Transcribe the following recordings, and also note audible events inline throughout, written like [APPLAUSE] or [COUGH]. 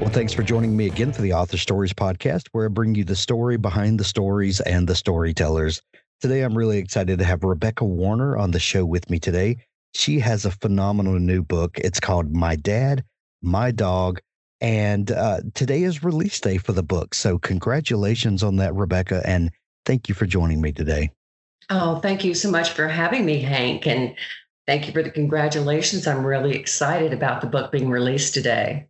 Well, thanks for joining me again for the Author Stories podcast, where I bring you the story behind the stories and the storytellers. Today, I'm really excited to have Rebecca Warner on the show with me today. She has a phenomenal new book. It's called My Dad, My Dog. And uh, today is release day for the book. So, congratulations on that, Rebecca. And thank you for joining me today. Oh, thank you so much for having me, Hank. And thank you for the congratulations. I'm really excited about the book being released today.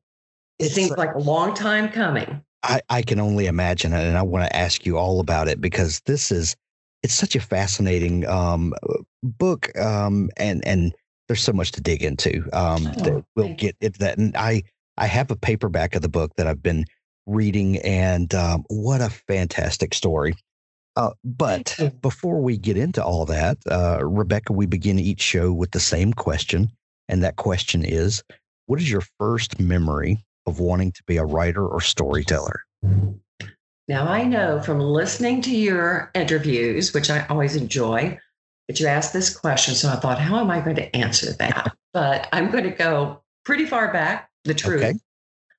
It seems like a long time coming. I, I can only imagine it, and I want to ask you all about it because this is it's such a fascinating um, book, um, and and there's so much to dig into. Um, Oh, that we'll get into that, and I I have a paperback of the book that I've been reading, and um, what a fantastic story. Uh, but before we get into all that, uh, Rebecca, we begin each show with the same question, and that question is, what is your first memory of wanting to be a writer or storyteller? Now, I know from listening to your interviews, which I always enjoy, that you asked this question. So I thought, how am I going to answer that? But I'm going to go pretty far back, the truth. Okay.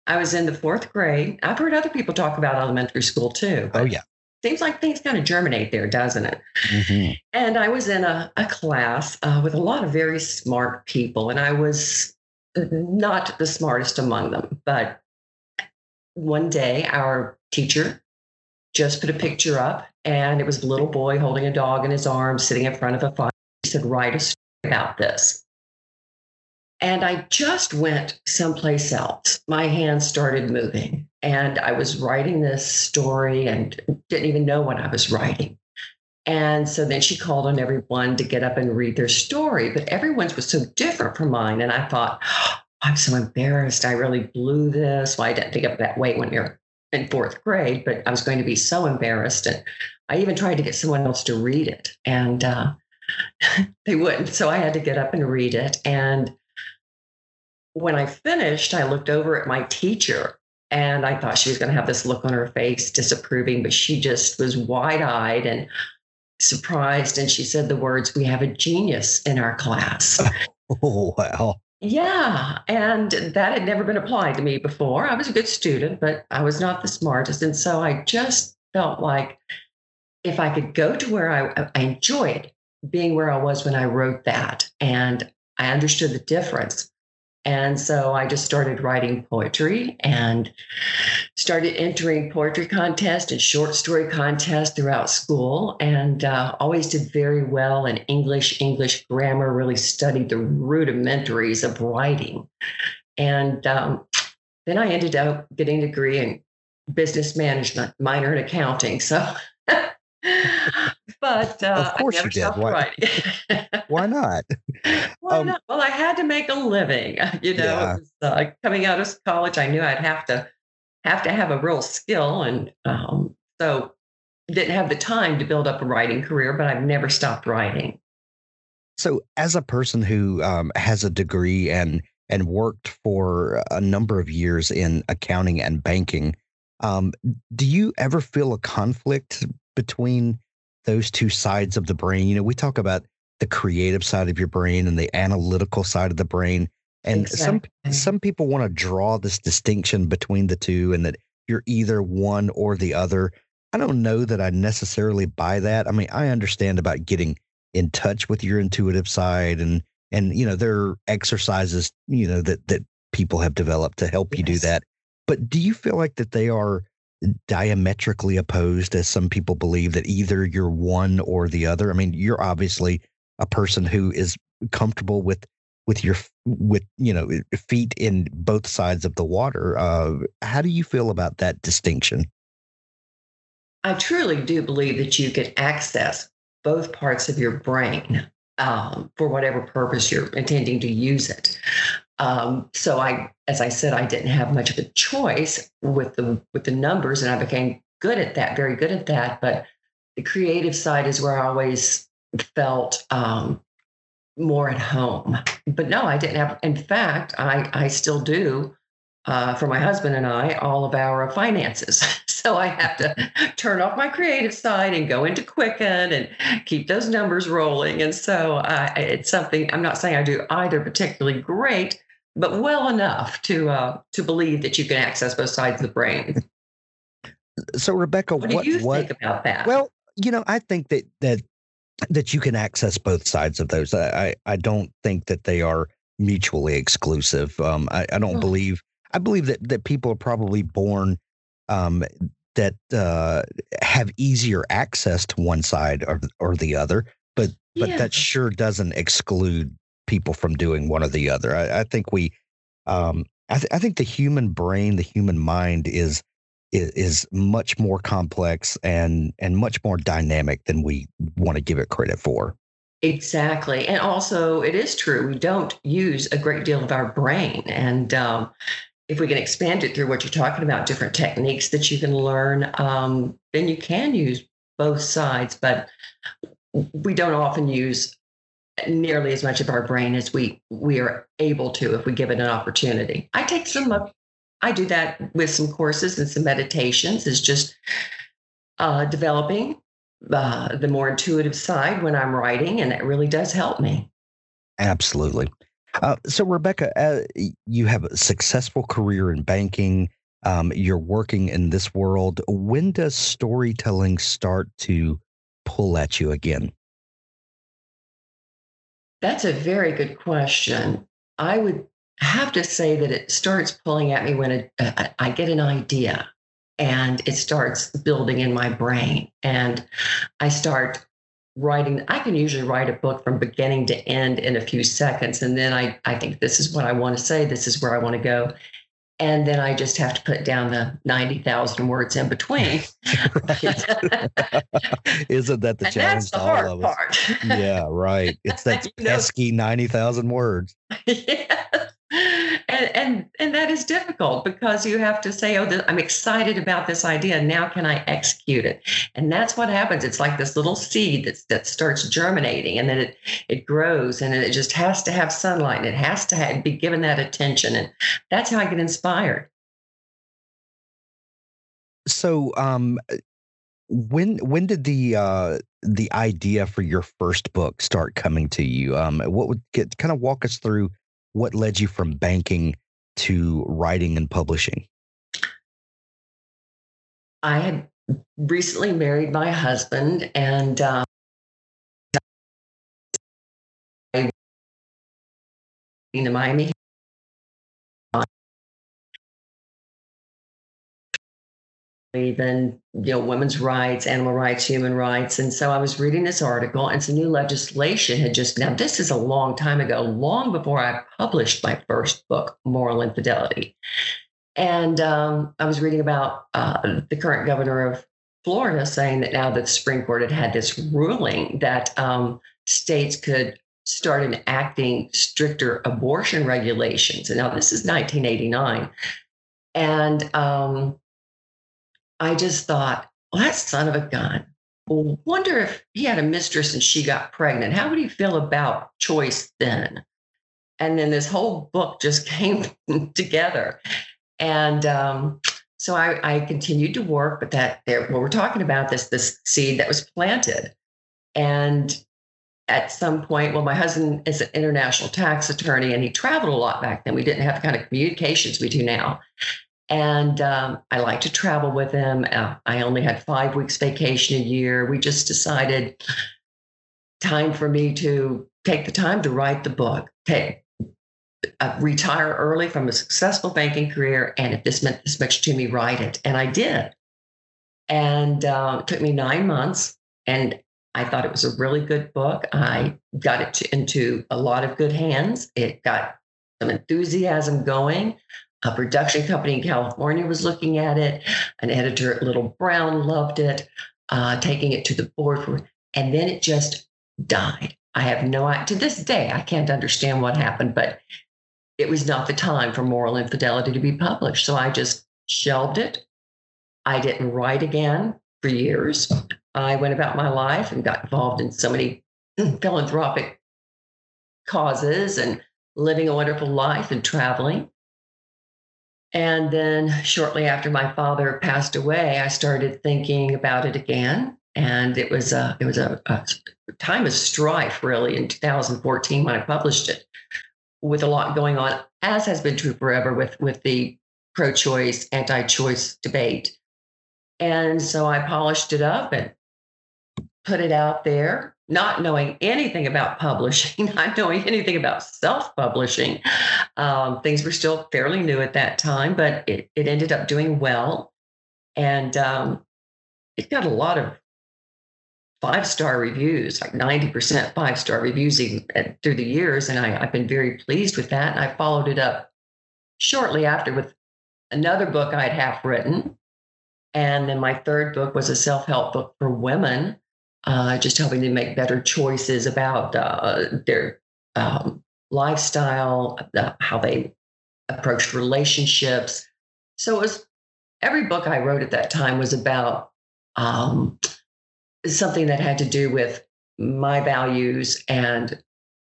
I was in the fourth grade. I've heard other people talk about elementary school too. Oh yeah. Seems like things kind of germinate there, doesn't it? Mhm. And I was in a, a class uh, with a lot of very smart people, and I was not the smartest among them. But one day, our teacher just put a picture up, and it was a little boy holding a dog in his arms, sitting in front of a fire. He said, Write a story about this. And I just went someplace else. My hands started moving, and I was writing this story and didn't even know what I was writing. And so then she called on everyone to get up and read their story, but everyone's was so different from mine. And I thought, "Oh, [GASPS] I'm so embarrassed. I really blew this. Well, I didn't think of that way when you're in fourth grade, but I was going to be so embarrassed. And I even tried to get someone else to read it, and uh, [LAUGHS] they wouldn't. So I had to get up and read it. And when I finished, I looked over at my teacher and I thought she was going to have this look on her face, disapproving, but she just was wide eyed and surprised. And she said the words, We have a genius in our class. [LAUGHS] Oh wow. yeah. And that had never been applied to me before. I was a good student, but I was not the smartest. And so I just felt like if I could go to where I, I enjoyed being where I was when I wrote that, and I understood the difference. And so I just started writing poetry and started entering poetry contests and short story contests throughout school and uh, always did very well in English, English grammar, really studied the rudimentaries of writing. And um, then I ended up getting a degree in business management, minor in accounting. So, [LAUGHS] but uh, Of course I never you did. Why- [LAUGHS] Why not? Why Um, not? Well, I had to make a living. [LAUGHS] You know, Yeah. Was, uh, coming out of college, I knew I'd have to have to have a real skill, and um, so didn't have the time to build up a writing career. But I've never stopped writing. So, as a person who um, has a degree and and worked for a number of years in accounting and banking, um, do you ever feel a conflict between those two sides of the brain? You know, we talk about the creative side of your brain and the analytical side of the brain, and some Exactly. some people want to draw this distinction between the two, and that you're either one or the other. I don't know that I necessarily buy that. I mean, I understand about getting in touch with your intuitive side and and you know there are exercises you know that that people have developed to help you do that but do you feel like that they are diametrically opposed as some people believe that either you're one or the other. I mean you're obviously a person who is comfortable with with your with you know feet in both sides of the water. Uh how do you feel about that distinction? I truly do believe that you can access both parts of your brain um, for whatever purpose you're intending to use it. Um, so I, as I said, I didn't have much of a choice with the with the numbers, and I became good at that, very good at that. But the creative side is where I always felt um, more at home. But no, I didn't have. In fact, I I still do uh, for my husband and I all of our finances. [LAUGHS] so I have to turn off my creative side and go into Quicken and keep those numbers rolling. And so uh, it's something I'm not saying I do either particularly great, but well enough to uh, to believe that you can access both sides of the brain. So Rebecca, What do what, you what think about that? Well, you know, I think that that that you can access both sides of those. I I, I don't think that they are mutually exclusive. Um, I, I don't Oh. believe. I believe that that people are probably born um, that uh, have easier access to one side or or the other, but but Yeah. that sure doesn't exclude people from doing one or the other. I, I think we, um, I, th- I think the human brain, the human mind is is, is much more complex and and much more dynamic than we want to give it credit for. Exactly. And also, it is true, we don't use a great deal of our brain. And um, if we can expand it through what you're talking about, different techniques that you can learn, um, then you can use both sides. But we don't often use nearly as much of our brain as we we are able to if we give it an opportunity. I take some of I do that with some courses and some meditations is just uh, developing uh, the more intuitive side when I'm writing, and it really does help me. Absolutely. Uh, so, Rebecca, uh, you have a successful career in banking. Um, you're working in this world. When does storytelling start to pull at you again? That's a very good question. I would have to say that it starts pulling at me when it, uh, I get an idea and it starts building in my brain. And I start writing. I can usually write a book from beginning to end in a few seconds. And then I, I think this is what I want to say, this is where I want to go. And then I just have to put down the 90,000 words in between. [LAUGHS] [LAUGHS] Isn't that the and challenge that's the to all hard of us? part. [LAUGHS] Yeah, right. It's that pesky ninety thousand words. yes. And, and and that is difficult because you have to say, "Oh, I'm excited about this idea. Now, can I execute it?" And that's what happens. It's like this little seed that that starts germinating, and then it it grows, and it just has to have sunlight, and it has to have, be given that attention, and that's how I get inspired. So, um, when when did the uh, the idea for your first book start coming to you? Um, what would get kind of walk us through what led you from banking to writing and publishing? I had recently married my husband, and uh, I in Miami even you know women's rights animal rights human rights. And so i was reading this article and some new legislation had just now this is a long time ago long before i published my first book moral infidelity. And um, i was reading about uh, the current governor of florida saying that now that the supreme court had had this ruling that um, states could start enacting stricter abortion regulations. And now this is 1989 and um, I just thought, well, that son of a gun. Well, wonder if he had a mistress and she got pregnant. How would he feel about choice then? And then this whole book just [LAUGHS] came together. And um, so I, I continued to work, but that there, what we're talking about this this seed that was planted. And at some point, well, my husband is an international tax attorney and he traveled a lot back then. We didn't have the kind of communications we do now. And um, I like to travel with him. Uh, I only had five weeks vacation a year. We just decided time for me to take the time to write the book, take uh, retire early from a successful banking career, and if this meant this much to me, write it. And I did. And uh, it took me nine months, and I thought it was a really good book. I got it to, into a lot of good hands. It got some enthusiasm going. A production company in California was looking at it. An editor at Little Brown loved it, uh, taking it to the board for, and then it just died. I have no idea to this day I can't understand what happened, but it was not the time for moral infidelity to be published. So I just shelved it. I didn't write again for years. I went about my life and got involved in so many [CLEARS THROAT] philanthropic causes and living a wonderful life and traveling. And then shortly after my father passed away, I started thinking about it again. And it was a it was a, a time of strife really in 2014 when I published it, with a lot going on, as has been true forever with with the pro-choice, anti-choice debate. And so I polished it up and put it out there, not knowing anything about publishing, [LAUGHS] not knowing anything about self publishing. Um, things were still fairly new at that time, but it, it ended up doing well. And um, it got a lot of five star reviews, like 90% five star reviews even through the years. And I, I've been very pleased with that. And I followed it up shortly after with another book I'd half written. And then my third book was a self help book for women uh, just helping them make better choices about uh, their um, lifestyle, uh, how they approached relationships. So it was every book I wrote at that time was about um, something that had to do with my values and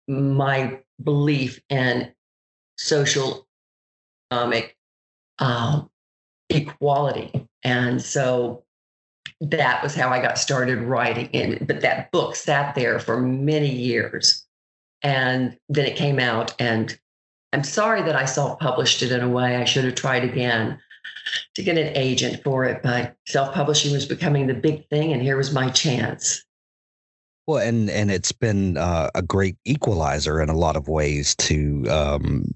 my belief in social economic um, equality. And so that was how I got started writing it. But that book sat there for many years. And then it came out. And I'm sorry that I self published it in a way. I should have tried again to get an agent for it. But self publishing was becoming the big thing. And here was my chance. Well, and and it's been uh, a great equalizer in a lot of ways to um,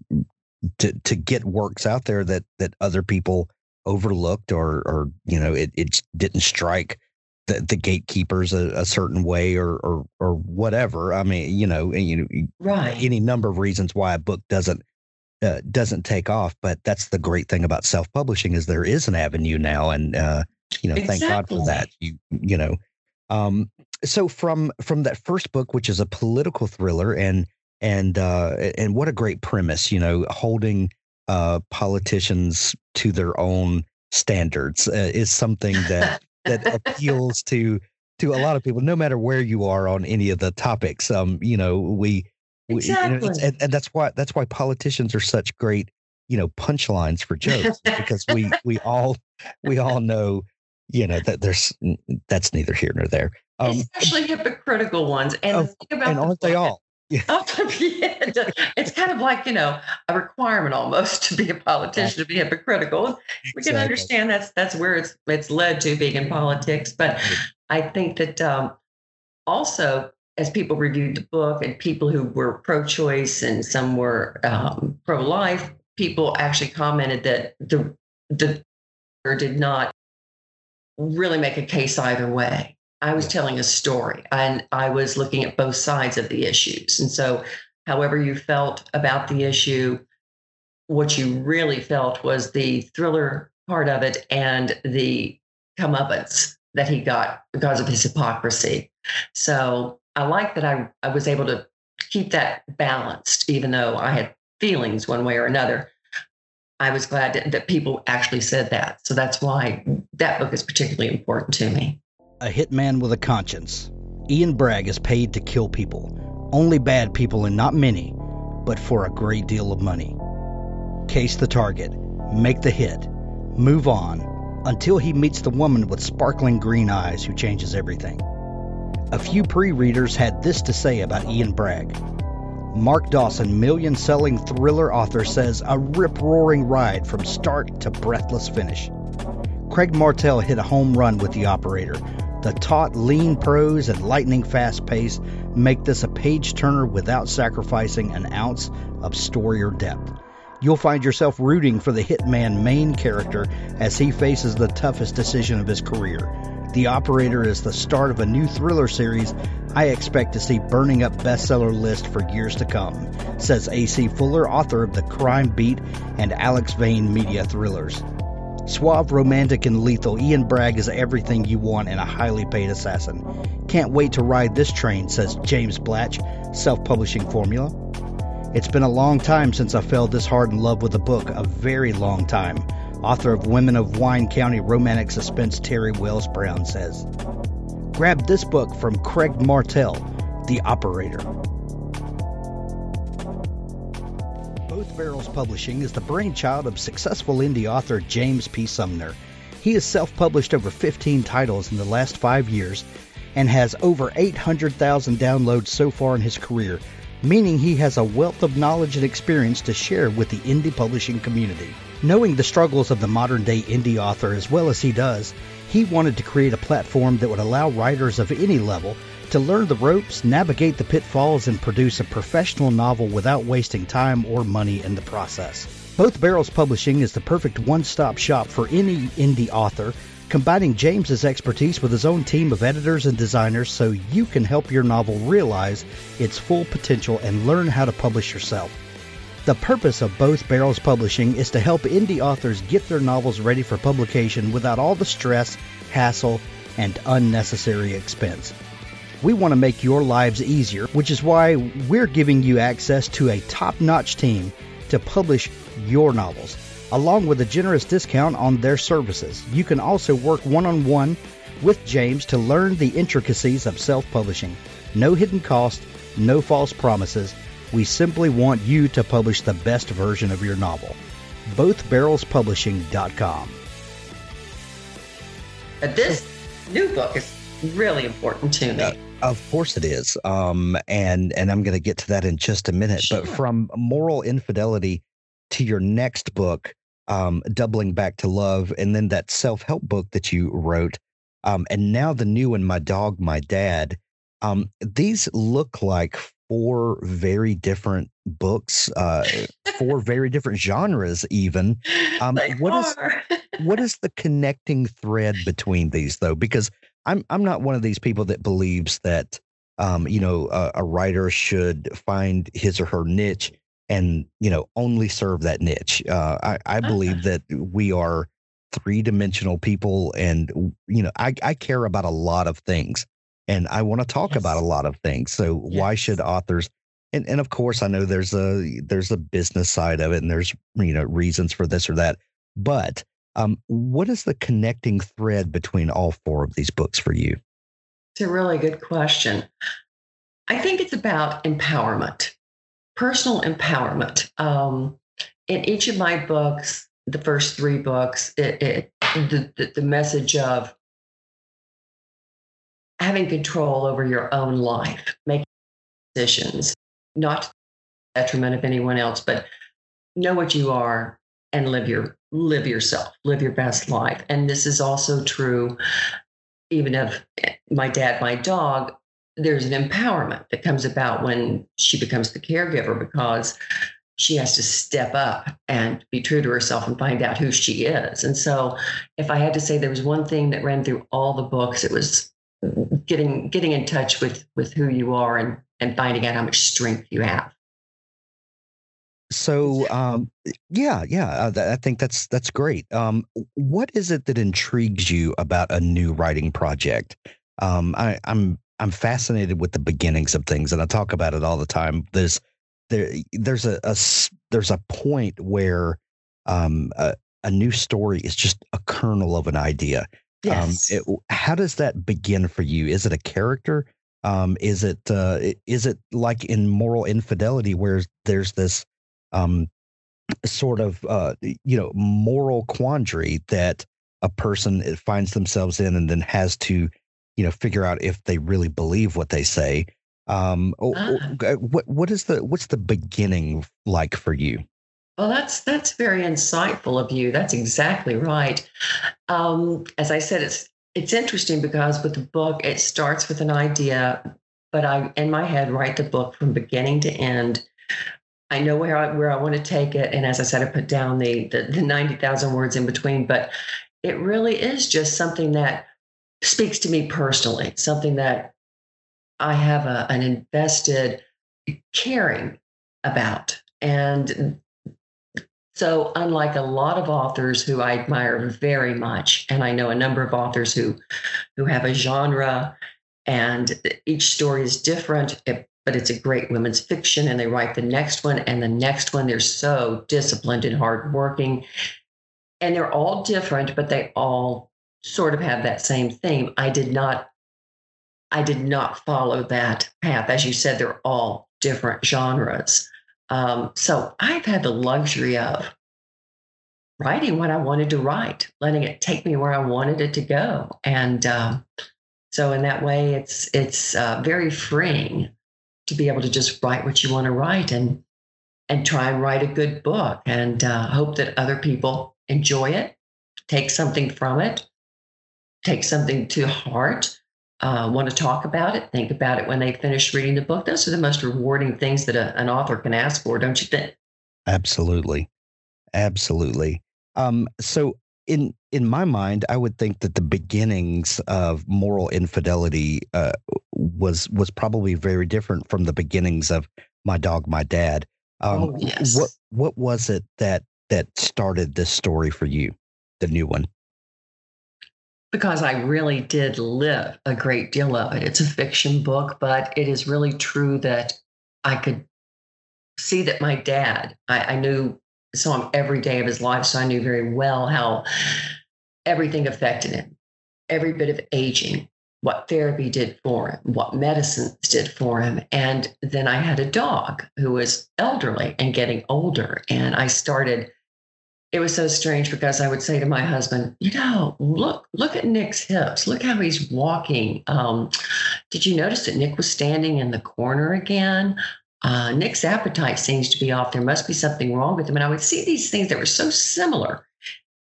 to to get works out there that that other people overlooked or or you know it it didn't strike the, the gatekeepers a, a certain way or or or whatever. I mean, you know, you know, right? Any number of reasons why a book doesn't uh, doesn't take off, but that's the great thing about self publishing is there is an avenue now, and uh, you know, exactly. thank God for that. You you know, um, so from from that first book, which is a political thriller, and and uh, and what a great premise, you know, holding uh, politicians to their own standards uh, is something that that [LAUGHS] appeals to to a lot of people, no matter where you are on any of the topics. Um, you know, we, we exactly. You know, and, and that's why that's why politicians are such great, you know, punchlines for jokes because we [LAUGHS] we all we all know, you know, that there's that's neither here nor there. Um, Especially hypocritical ones, and, oh, and aren't they all? [LAUGHS] Yeah. it's kind of like, you know, a requirement almost to be a politician, to be hypocritical. We can understand that's that's where it's it's led to being in politics. But I think that um, also as people reviewed the book and people who were pro-choice and some were um, pro-life, people actually commented that the the did not really make a case either way. I was telling a story and I was looking at both sides of the issues. And so, however you felt about the issue, what you really felt was the thriller part of it and the comeuppance that he got because of his hypocrisy. So I like that I, I was able to keep that balanced, even though I had feelings one way or another. I was glad that, that people actually said that. So that's why that book is particularly important to me a hitman with a conscience. Ian Bragg is paid to kill people, only bad people and not many, but for a great deal of money. Case the target, make the hit, move on, until he meets the woman with sparkling green eyes who changes everything. A few pre readers had this to say about Ian Bragg. Mark Dawson, million selling thriller author, says a rip roaring ride from start to breathless finish. Craig Martelle hit a home run with The Operator, the taut, lean prose and lightning fast pace make this a page turner without sacrificing an ounce of story or depth. You'll find yourself rooting for the hitman main character as he faces the toughest decision of his career. The Operator is the start of a new thriller series I expect to see burning up bestseller list for years to come, says AC Fuller, author of The Crime Beat and Alex Vane Media Thrillers. Suave, romantic, and lethal, Ian Bragg is everything you want in a highly paid assassin. Can't wait to ride this train, says James Blatch, self publishing formula. It's been a long time since I fell this hard in love with a book, a very long time. Author of Women of Wine County romantic suspense Terry Wells Brown says. Grab this book from Craig Martelle, The Operator. Barrels Publishing is the brainchild of successful indie author James P. Sumner. He has self published over 15 titles in the last five years and has over 800,000 downloads so far in his career, meaning he has a wealth of knowledge and experience to share with the indie publishing community. Knowing the struggles of the modern day indie author as well as he does, he wanted to create a platform that would allow writers of any level to learn the ropes, navigate the pitfalls, and produce a professional novel without wasting time or money in the process. Both Barrels Publishing is the perfect one stop shop for any indie author combining James's expertise with his own team of editors and designers so you can help your novel realize its full potential and learn how to publish yourself. The purpose of both Barrels Publishing is to help indie authors get their novels ready for publication without all the stress, hassle, and unnecessary expense. We want to make your lives easier, which is why we're giving you access to a top notch team to publish your novels along with a generous discount on their services. You can also work one on one with James to learn the intricacies of self publishing. No hidden cost, no false promises. We simply want you to publish the best version of your novel. BothBarrelsPublishing.com. But this new book is really important to me. Of course it is. Um, and and I'm going to get to that in just a minute. Sure. But from moral infidelity to your next book, um, doubling back to love, and then that self help book that you wrote, um, and now the new one, My Dog, My Dad. Um, these look like four very different books, uh, four [LAUGHS] very different genres, even. Um, what is [LAUGHS] what is the connecting thread between these, though? Because I'm I'm not one of these people that believes that um, you know a, a writer should find his or her niche and you know only serve that niche. Uh, I, I believe uh-huh. that we are three dimensional people, and you know I, I care about a lot of things, and I want to talk yes. about a lot of things. So yes. why should authors? And and of course I know there's a there's a business side of it, and there's you know reasons for this or that, but um, what is the connecting thread between all four of these books for you? It's a really good question. I think it's about empowerment personal empowerment. Um, in each of my books, the first three books, it, it the, the, the message of having control over your own life, making decisions, not detriment of anyone else, but know what you are and live your live yourself, live your best life. And this is also true even of my dad, my dog there's an empowerment that comes about when she becomes the caregiver because she has to step up and be true to herself and find out who she is. And so, if I had to say there was one thing that ran through all the books, it was getting getting in touch with with who you are and and finding out how much strength you have. So, um, yeah, yeah, uh, I think that's that's great. Um, what is it that intrigues you about a new writing project? Um, I, I'm I'm fascinated with the beginnings of things, and I talk about it all the time. There's there there's a, a there's a point where um, a, a, new story is just a kernel of an idea. Um, yes. Um, it, how does that begin for you? Is it a character? Um, is it uh, is it like in moral infidelity where there's this um, sort of uh, you know moral quandary that a person finds themselves in and then has to you know figure out if they really believe what they say. Um ah. what what is the what's the beginning like for you? Well that's that's very insightful of you. That's exactly right. Um as i said it's it's interesting because with the book it starts with an idea but i in my head write the book from beginning to end I know where I where I want to take it, and as I said, I put down the the, the ninety thousand words in between. But it really is just something that speaks to me personally, something that I have a, an invested caring about. And so, unlike a lot of authors who I admire very much, and I know a number of authors who who have a genre and each story is different, it, but it's a great women's fiction. And they write the next one and the next one. They're so disciplined and hardworking. And they're all different, but they all sort of have that same theme. I did not. I did not follow that path. As you said, they're all different genres. Um, so I've had the luxury of writing what I wanted to write, letting it take me where I wanted it to go. And um, so in that way, it's it's uh, very freeing to be able to just write what you want to write and and try and write a good book and uh, hope that other people enjoy it, take something from it, take something to heart, uh, want to talk about it, think about it when they finish reading the book. Those are the most rewarding things that a, an author can ask for, don't you think? Absolutely, absolutely. Um, so in in my mind, I would think that the beginnings of moral infidelity uh, was was probably very different from the beginnings of my dog, my dad. Um, oh, yes. What what was it that that started this story for you, the new one? Because I really did live a great deal of it. It's a fiction book, but it is really true that I could see that my dad, I, I knew saw him every day of his life. So I knew very well how everything affected him, every bit of aging, what therapy did for him, what medicines did for him. And then I had a dog who was elderly and getting older. And I started, it was so strange because I would say to my husband, you know, look, look at Nick's hips. Look how he's walking. Um, did you notice that Nick was standing in the corner again? uh, Nick's appetite seems to be off. There must be something wrong with him. And I would see these things that were so similar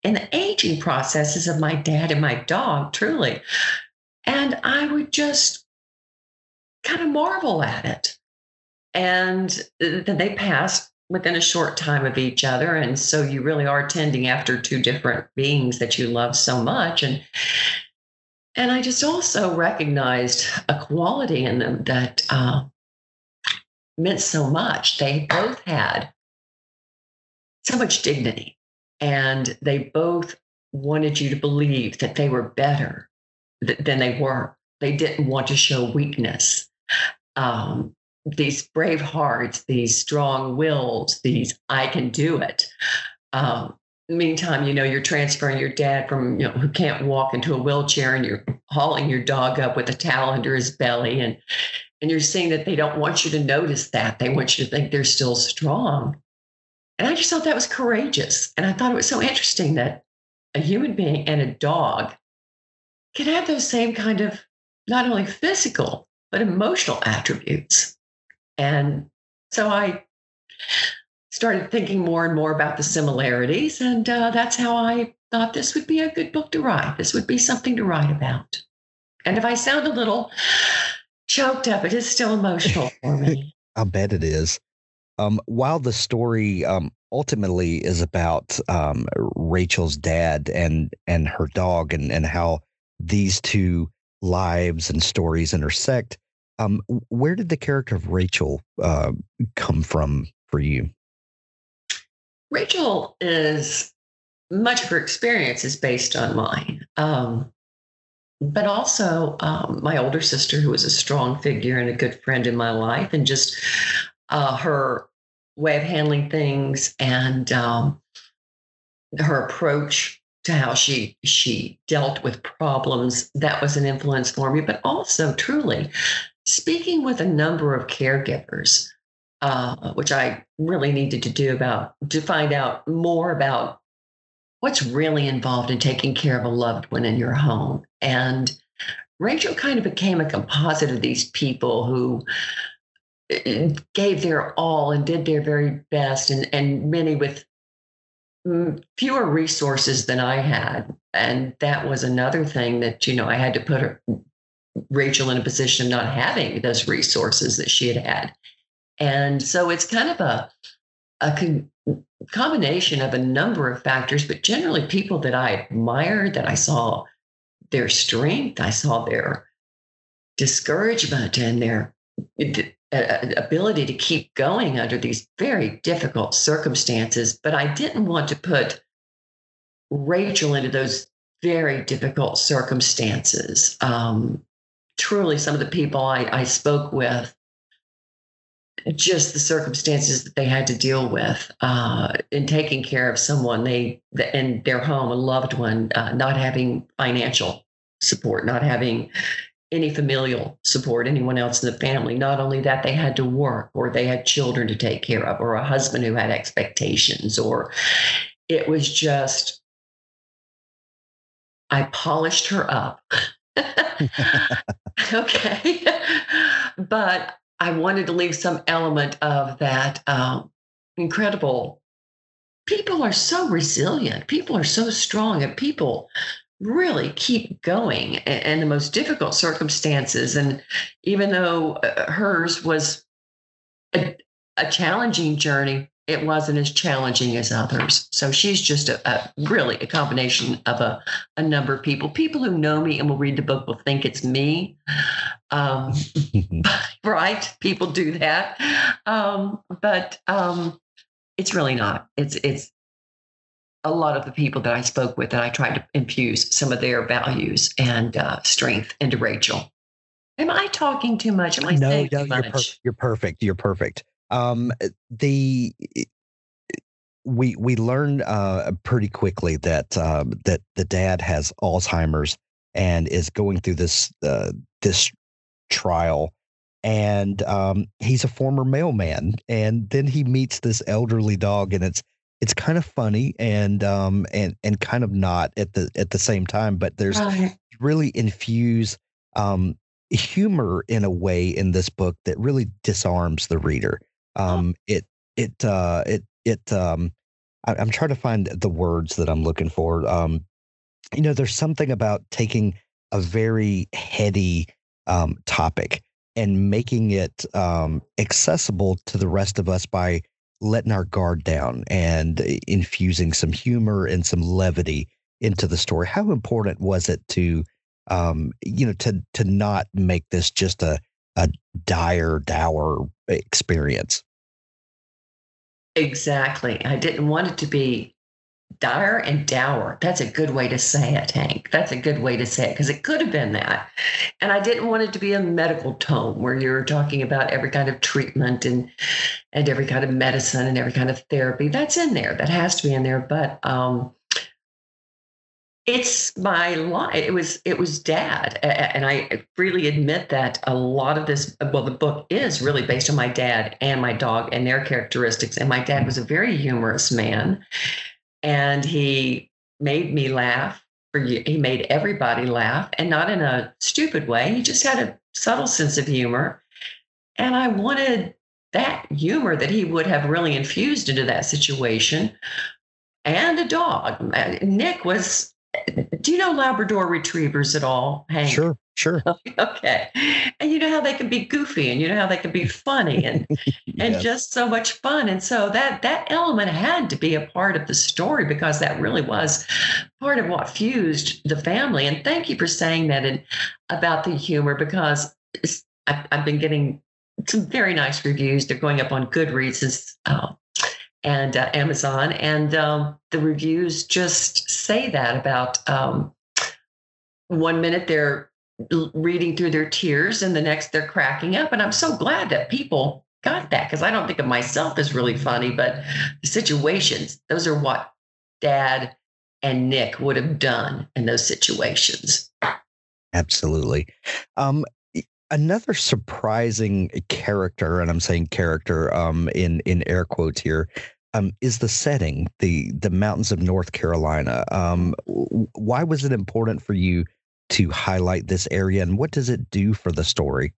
in the aging processes of my dad and my dog, truly. And I would just kind of marvel at it. And then they passed within a short time of each other. And so you really are tending after two different beings that you love so much. And and I just also recognized a quality in them that uh, meant so much. They both had so much dignity and they both wanted you to believe that they were better th- than they were. They didn't want to show weakness. Um, these brave hearts, these strong wills, these I can do it. Um, meantime, you know, you're transferring your dad from, you know, who can't walk into a wheelchair and you're hauling your dog up with a towel under his belly. And and you're seeing that they don't want you to notice that. They want you to think they're still strong. And I just thought that was courageous. And I thought it was so interesting that a human being and a dog can have those same kind of not only physical, but emotional attributes. And so I started thinking more and more about the similarities. And uh, that's how I thought this would be a good book to write. This would be something to write about. And if I sound a little choked up. It is still emotional [LAUGHS] for me. I bet it is. Um, while the story um, ultimately is about um, Rachel's dad and and her dog and and how these two lives and stories intersect, um, where did the character of Rachel uh, come from for you? Rachel is much of her experience is based on mine. Um, but also um, my older sister, who was a strong figure and a good friend in my life, and just uh, her way of handling things and um, her approach to how she she dealt with problems that was an influence for me but also truly speaking with a number of caregivers uh, which i really needed to do about to find out more about what's really involved in taking care of a loved one in your home. And Rachel kind of became a composite of these people who eh, gave their all and did their very best, and, and many with Mm, fewer resources than I had. And that was another thing that, you know, I had to put Rachel in a position of not having those resources that she had had. And so it's kind of a, a con- combination of a number of factors, but generally people that I admired, that I saw their strength, I saw their discouragement and their ability to keep going under these very difficult circumstances. But I didn't want to put Rachel into those very difficult circumstances. Um, truly, some of the people I, I spoke with just the circumstances that they had to deal with uh, in taking care of someone they in their home, a loved one, uh, not having financial support, not having any familial support, anyone else in the family. Not only that, they had to work, or they had children to take care of, or a husband who had expectations, or it was just. I polished her up. [LAUGHS] okay. but I wanted to leave some element of that um, incredible. People are so resilient. People are so strong, and people really keep going in the most difficult circumstances. And even though uh, hers was a, a challenging journey, it wasn't as challenging as others. So she's just a, a, really a combination of a, a number of people. People who know me and will read the book will think it's me. Um, [LAUGHS] [LAUGHS] right? People do that. Um, but um, it's really not. It's it's a lot of the people that I spoke with and I tried to infuse some of their values and uh, strength into Rachel. Am I talking too much? Am I no, saying no, too you're, per- you're perfect. You're perfect. Um, the we we learned uh, pretty quickly that um, that the dad has Alzheimer's and is going through this uh, this trial, and um, he's a former mailman, and then he meets this elderly dog, and it's it's kind of funny and um and and kind of not at the at the same time, but there's Right. really infuse um, humor in a way in this book that really disarms the reader. Um, it it uh, it it um, I, I'm trying to find the words that I'm looking for. Um, you know, there's something about taking a very heady um, topic and making it um, accessible to the rest of us by letting our guard down and infusing some humor and some levity into the story. How important was it to, um, you know, to to not make this just a a dire, dour experience? Exactly. I didn't want it to be dire and dour. That's a good way to say it, Hank. That's a good way to say it because it could have been that. And I didn't want it to be a medical tone where you're talking about every kind of treatment and and every kind of medicine and every kind of therapy. That's in there. That has to be in there. But um it's my life. It was it was dad, and I freely admit that a lot of this. Well, the book is really based on my dad and my dog and their characteristics. And my dad was a very humorous man, and he made me laugh. For you, he made everybody laugh, and not in a stupid way. He just had a subtle sense of humor, and I wanted that humor that he would have really infused into that situation. And a dog. Uh, Nick was do you know Labrador retrievers at all, Hank? Sure, sure. [LAUGHS] Okay. And you know how they can be goofy and you know how they can be funny and [LAUGHS] and just so much fun. And so that that element had to be a part of the story because that really was part of what fused the family. And thank you for saying that and about the humor because I've, I've been getting some very nice reviews. They're going up on Goodreads uh, and uh, Amazon, and um, the reviews just say that about um, one minute they're reading through their tears, and the next they're cracking up. And I'm so glad that people got that because I don't think of myself as really funny, but the situations, those are what Dad and Nick would have done in those situations. Absolutely. Um, another surprising character, and I'm saying character um, in in air quotes here, um, is the setting, the the mountains of North Carolina. Um, why was it important for you to highlight this area, and what does it do for the story?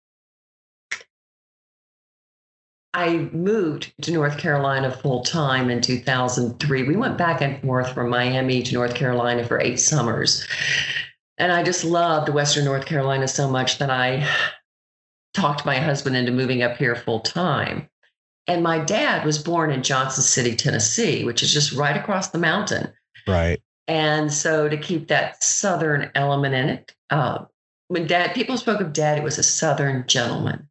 I moved to North Carolina full time in 2003. We went back and forth from Miami to North Carolina for eight summers. And I just loved Western North Carolina so much that I talked my husband into moving up here full time. And my dad was born in Johnson City, Tennessee, which is just right across the mountain. Right. And so to keep that Southern element in it, uh, when dad, people spoke of dad, it was a Southern gentleman.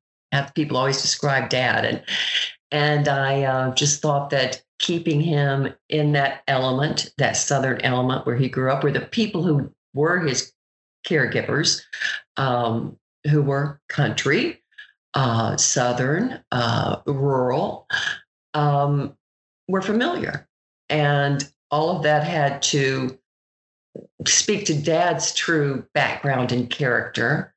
People always describe dad. And, and I uh, just thought that keeping him in that element, that Southern element where he grew up, where the people who were his caregivers, um, who were country, uh, southern, uh, rural, um, were familiar. And all of that had to speak to dad's true background and character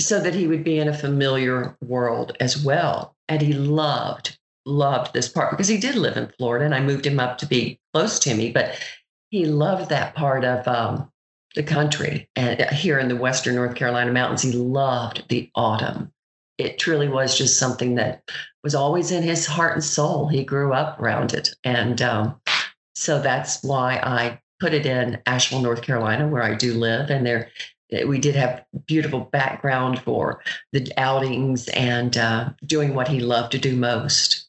so that he would be in a familiar world as well. And he loved, loved this part because he did live in Florida and I moved him up to be close to me, but he loved that part of um, the country. And uh, here in the Western North Carolina mountains, he loved the autumn. It truly was just something that was always in his heart and soul. He grew up around it. And um, so that's why I put it in Asheville, North Carolina, where I do live. And there, eh, we did have beautiful background for the outings and uh, doing what he loved to do most.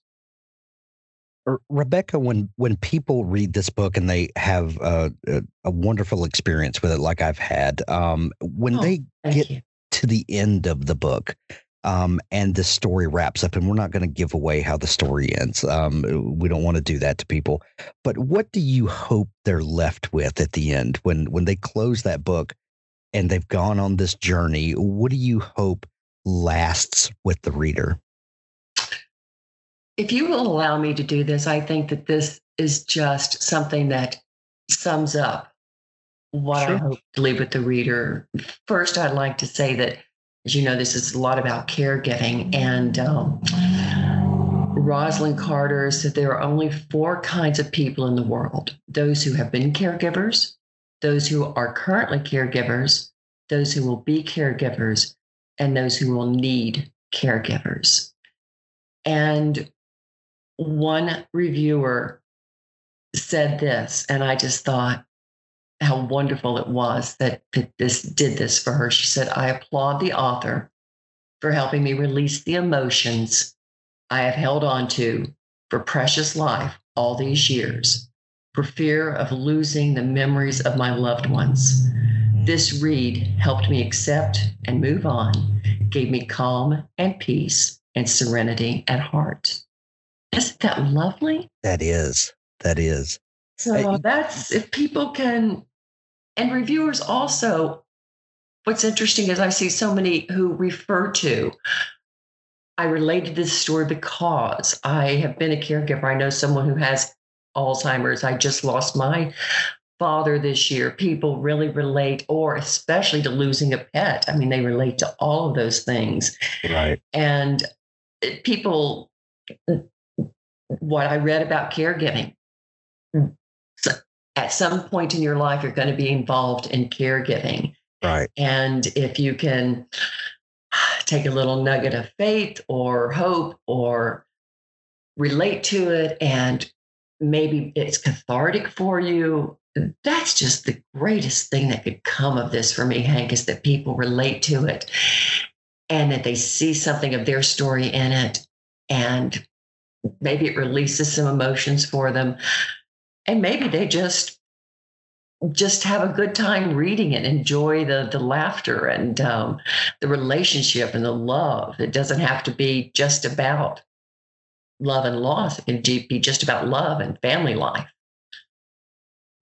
Rebecca, when when people read this book and they have a, a, a wonderful experience with it, like I've had, um, when oh, they get you. to the end of the book, um, and the story wraps up, and we're not going to give away how the story ends. Um, we don't want to do that to people. But what do you hope they're left with at the end when when they close that book and they've gone on this journey? What do you hope lasts with the reader? If you will allow me to do this, I think that this is just something that sums up what sure. I hope to leave with the reader. First, I'd like to say that as you know, this is a lot about caregiving. And um, Rosalynn Carter said there are only four kinds of people in the world those who have been caregivers, those who are currently caregivers, those who will be caregivers, and those who will need caregivers. And one reviewer said this, and I just thought, how wonderful it was that, that this did this for her. She said, I applaud the author for helping me release the emotions I have held on to for precious life all these years, for fear of losing the memories of my loved ones. This read helped me accept and move on, gave me calm and peace and serenity at heart. Isn't that lovely? That is. That is. So that's if people can and reviewers also, what's interesting is I see so many who refer to, I related this story because I have been a caregiver. I know someone who has Alzheimer's. I just lost my father this year. People really relate, or especially to losing a pet. I mean, they relate to all of those things. Right. And eh, people, eh, what I read about caregiving, hmm. at some point in your life, you're going to be involved in caregiving. Right. And if you can take a little nugget of faith or hope or relate to it, and maybe it's cathartic for you, that's just the greatest thing that could come of this for me, Hank, is that people relate to it and that they see something of their story in it. And maybe it releases some emotions for them. And maybe they just just have a good time reading it enjoy the the laughter and um, the relationship and the love. It doesn't have to be just about love and loss. It can be just about love and family life.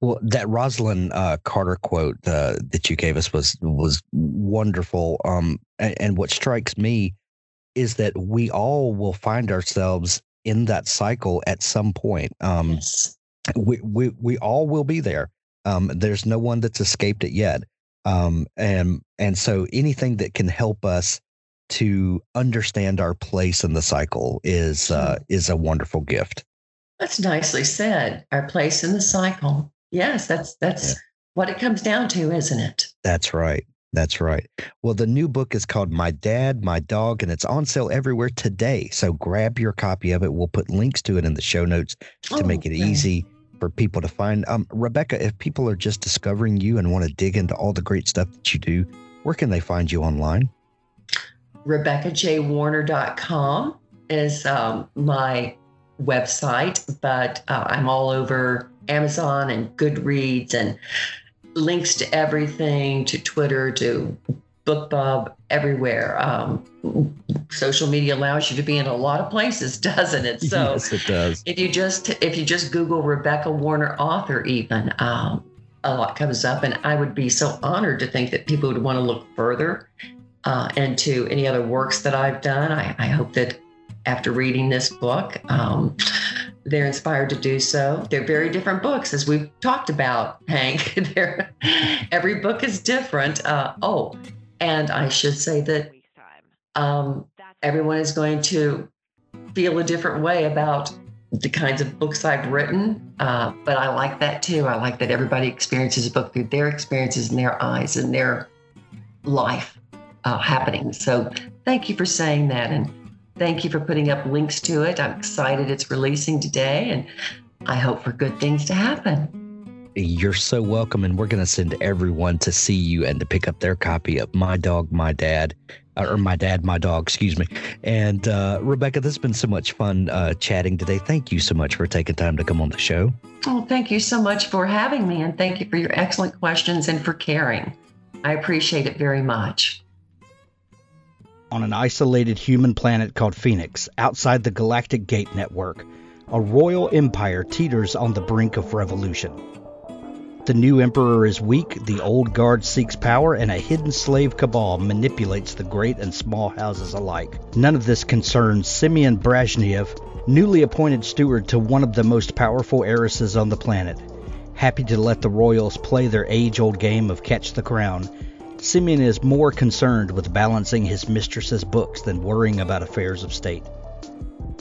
Well, that Rosalynn uh, Carter quote uh, that you gave us was was wonderful. Um, and, and, what strikes me is that we all will find ourselves in that cycle at some point. Um, yes we we we all will be there. Um, there's no one that's escaped it yet. Um, and and so anything that can help us to understand our place in the cycle is uh, hmm. is a wonderful gift. That's nicely said. Our place in the cycle. Yes, that's that's yeah. what it comes down to, isn't it? That's right. That's right. Well, the new book is called My Dad, My Dog, and it's on sale everywhere today. So grab your copy of it. We'll put links to it in the show notes to oh, make it okay. easy for people to find. Um, Rebecca, if people are just discovering you and want to dig into all the great stuff that you do, where can they find you online? RebeccaJWarner.com is um, my website, but uh, I'm all over Amazon and Goodreads and links to everything to Twitter to BookBub everywhere. Um, social media allows you to be in a lot of places, [LAUGHS] doesn't it? So yes, it does. If you just if you just Google Rebecca Warner author, even um, a lot comes up, and I would be so honored to think that people would want to look further uh, and to any other works that I've done. I, I hope that after reading this book, um, they're inspired to do so. They're very different books, as we've talked about, Hank. [LAUGHS] every book is different. Uh, oh, and I should say that um, everyone is going to feel a different way about the kinds of books I've written. Uh, but I like that too. I like that everybody experiences a book through their experiences and their eyes and their life uh, happening. So thank you for saying that. And thank you for putting up links to it. I'm excited it's releasing today. And I hope for good things to happen. You're so welcome. And we're going to send everyone to see you and to pick up their copy of My Dog, My Dad or my dad, my dog, excuse me. And uh, Rebecca, this has been so much fun uh, chatting today. Thank you so much for taking time to come on the show. Oh, thank you so much for having me, and thank you for your excellent questions and for caring. I appreciate it very much. On an isolated human planet called Phoenix, outside the Galactic Gate Network, a royal empire teeters on the brink of revolution. The new emperor is weak, the old guard seeks power, and a hidden slave cabal manipulates the great and small houses alike. None of this concerns Simeon Brezhnev, newly appointed steward to one of the most powerful heiresses on the planet. Happy to let the royals play their age old game of catch the crown, Simeon is more concerned with balancing his mistress's books than worrying about affairs of state.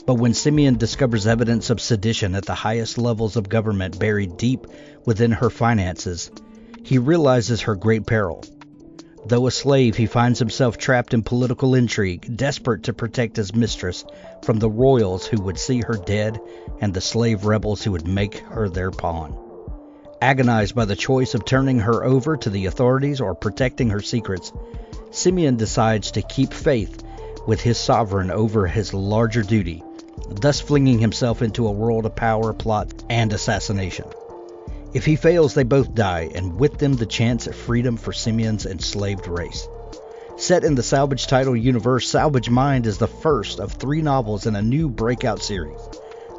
But when Simeon discovers evidence of sedition at the highest levels of government buried deep within her finances, he realizes her great peril. Though a slave, he finds himself trapped in political intrigue, desperate to protect his mistress from the royals who would see her dead and the slave rebels who would make her their pawn. Agonized by the choice of turning her over to the authorities or protecting her secrets, Simeon decides to keep faith with his sovereign over his larger duty thus flinging himself into a world of power, plot, and assassination. If he fails, they both die, and with them the chance at freedom for Simeon's enslaved race. Set in the Salvage title universe, Salvage Mind is the first of three novels in a new breakout series.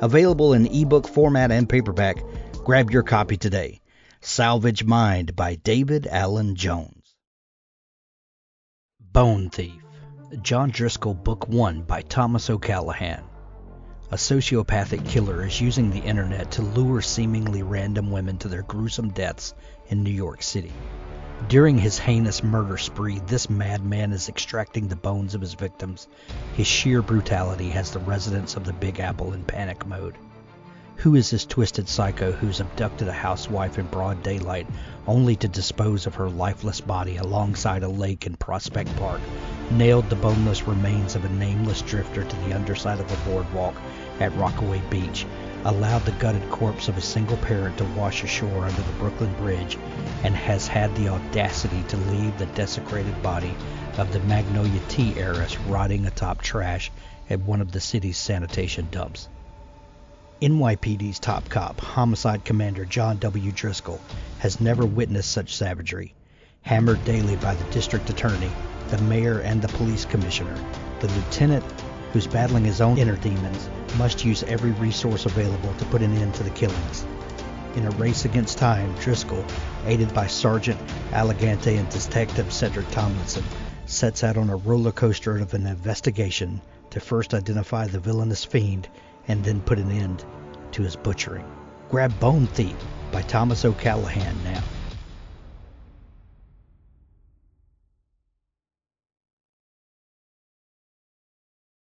Available in ebook format and paperback, grab your copy today. Salvage Mind by David Allen Jones. Bone Thief, John Driscoll, Book 1 by Thomas O'Callaghan. A sociopathic killer is using the internet to lure seemingly random women to their gruesome deaths in New York City. During his heinous murder spree, this madman is extracting the bones of his victims. His sheer brutality has the residents of the Big Apple in panic mode. Who is this twisted psycho who's abducted a housewife in broad daylight only to dispose of her lifeless body alongside a lake in Prospect Park, nailed the boneless remains of a nameless drifter to the underside of a boardwalk at Rockaway Beach allowed the gutted corpse of a single parent to wash ashore under the Brooklyn Bridge and has had the audacity to leave the desecrated body of the Magnolia Tea heiress rotting atop trash at one of the city's sanitation dumps. NYPD's top cop, homicide commander John W. Driscoll, has never witnessed such savagery. Hammered daily by the district attorney, the mayor, and the police commissioner, the lieutenant, who's battling his own inner demons, must use every resource available to put an end to the killings. In a race against time, Driscoll, aided by Sergeant Allegante and Detective Cedric Tomlinson, sets out on a roller coaster of an investigation to first identify the villainous fiend and then put an end to his butchering. Grab Bone Thief by Thomas O'Callaghan now.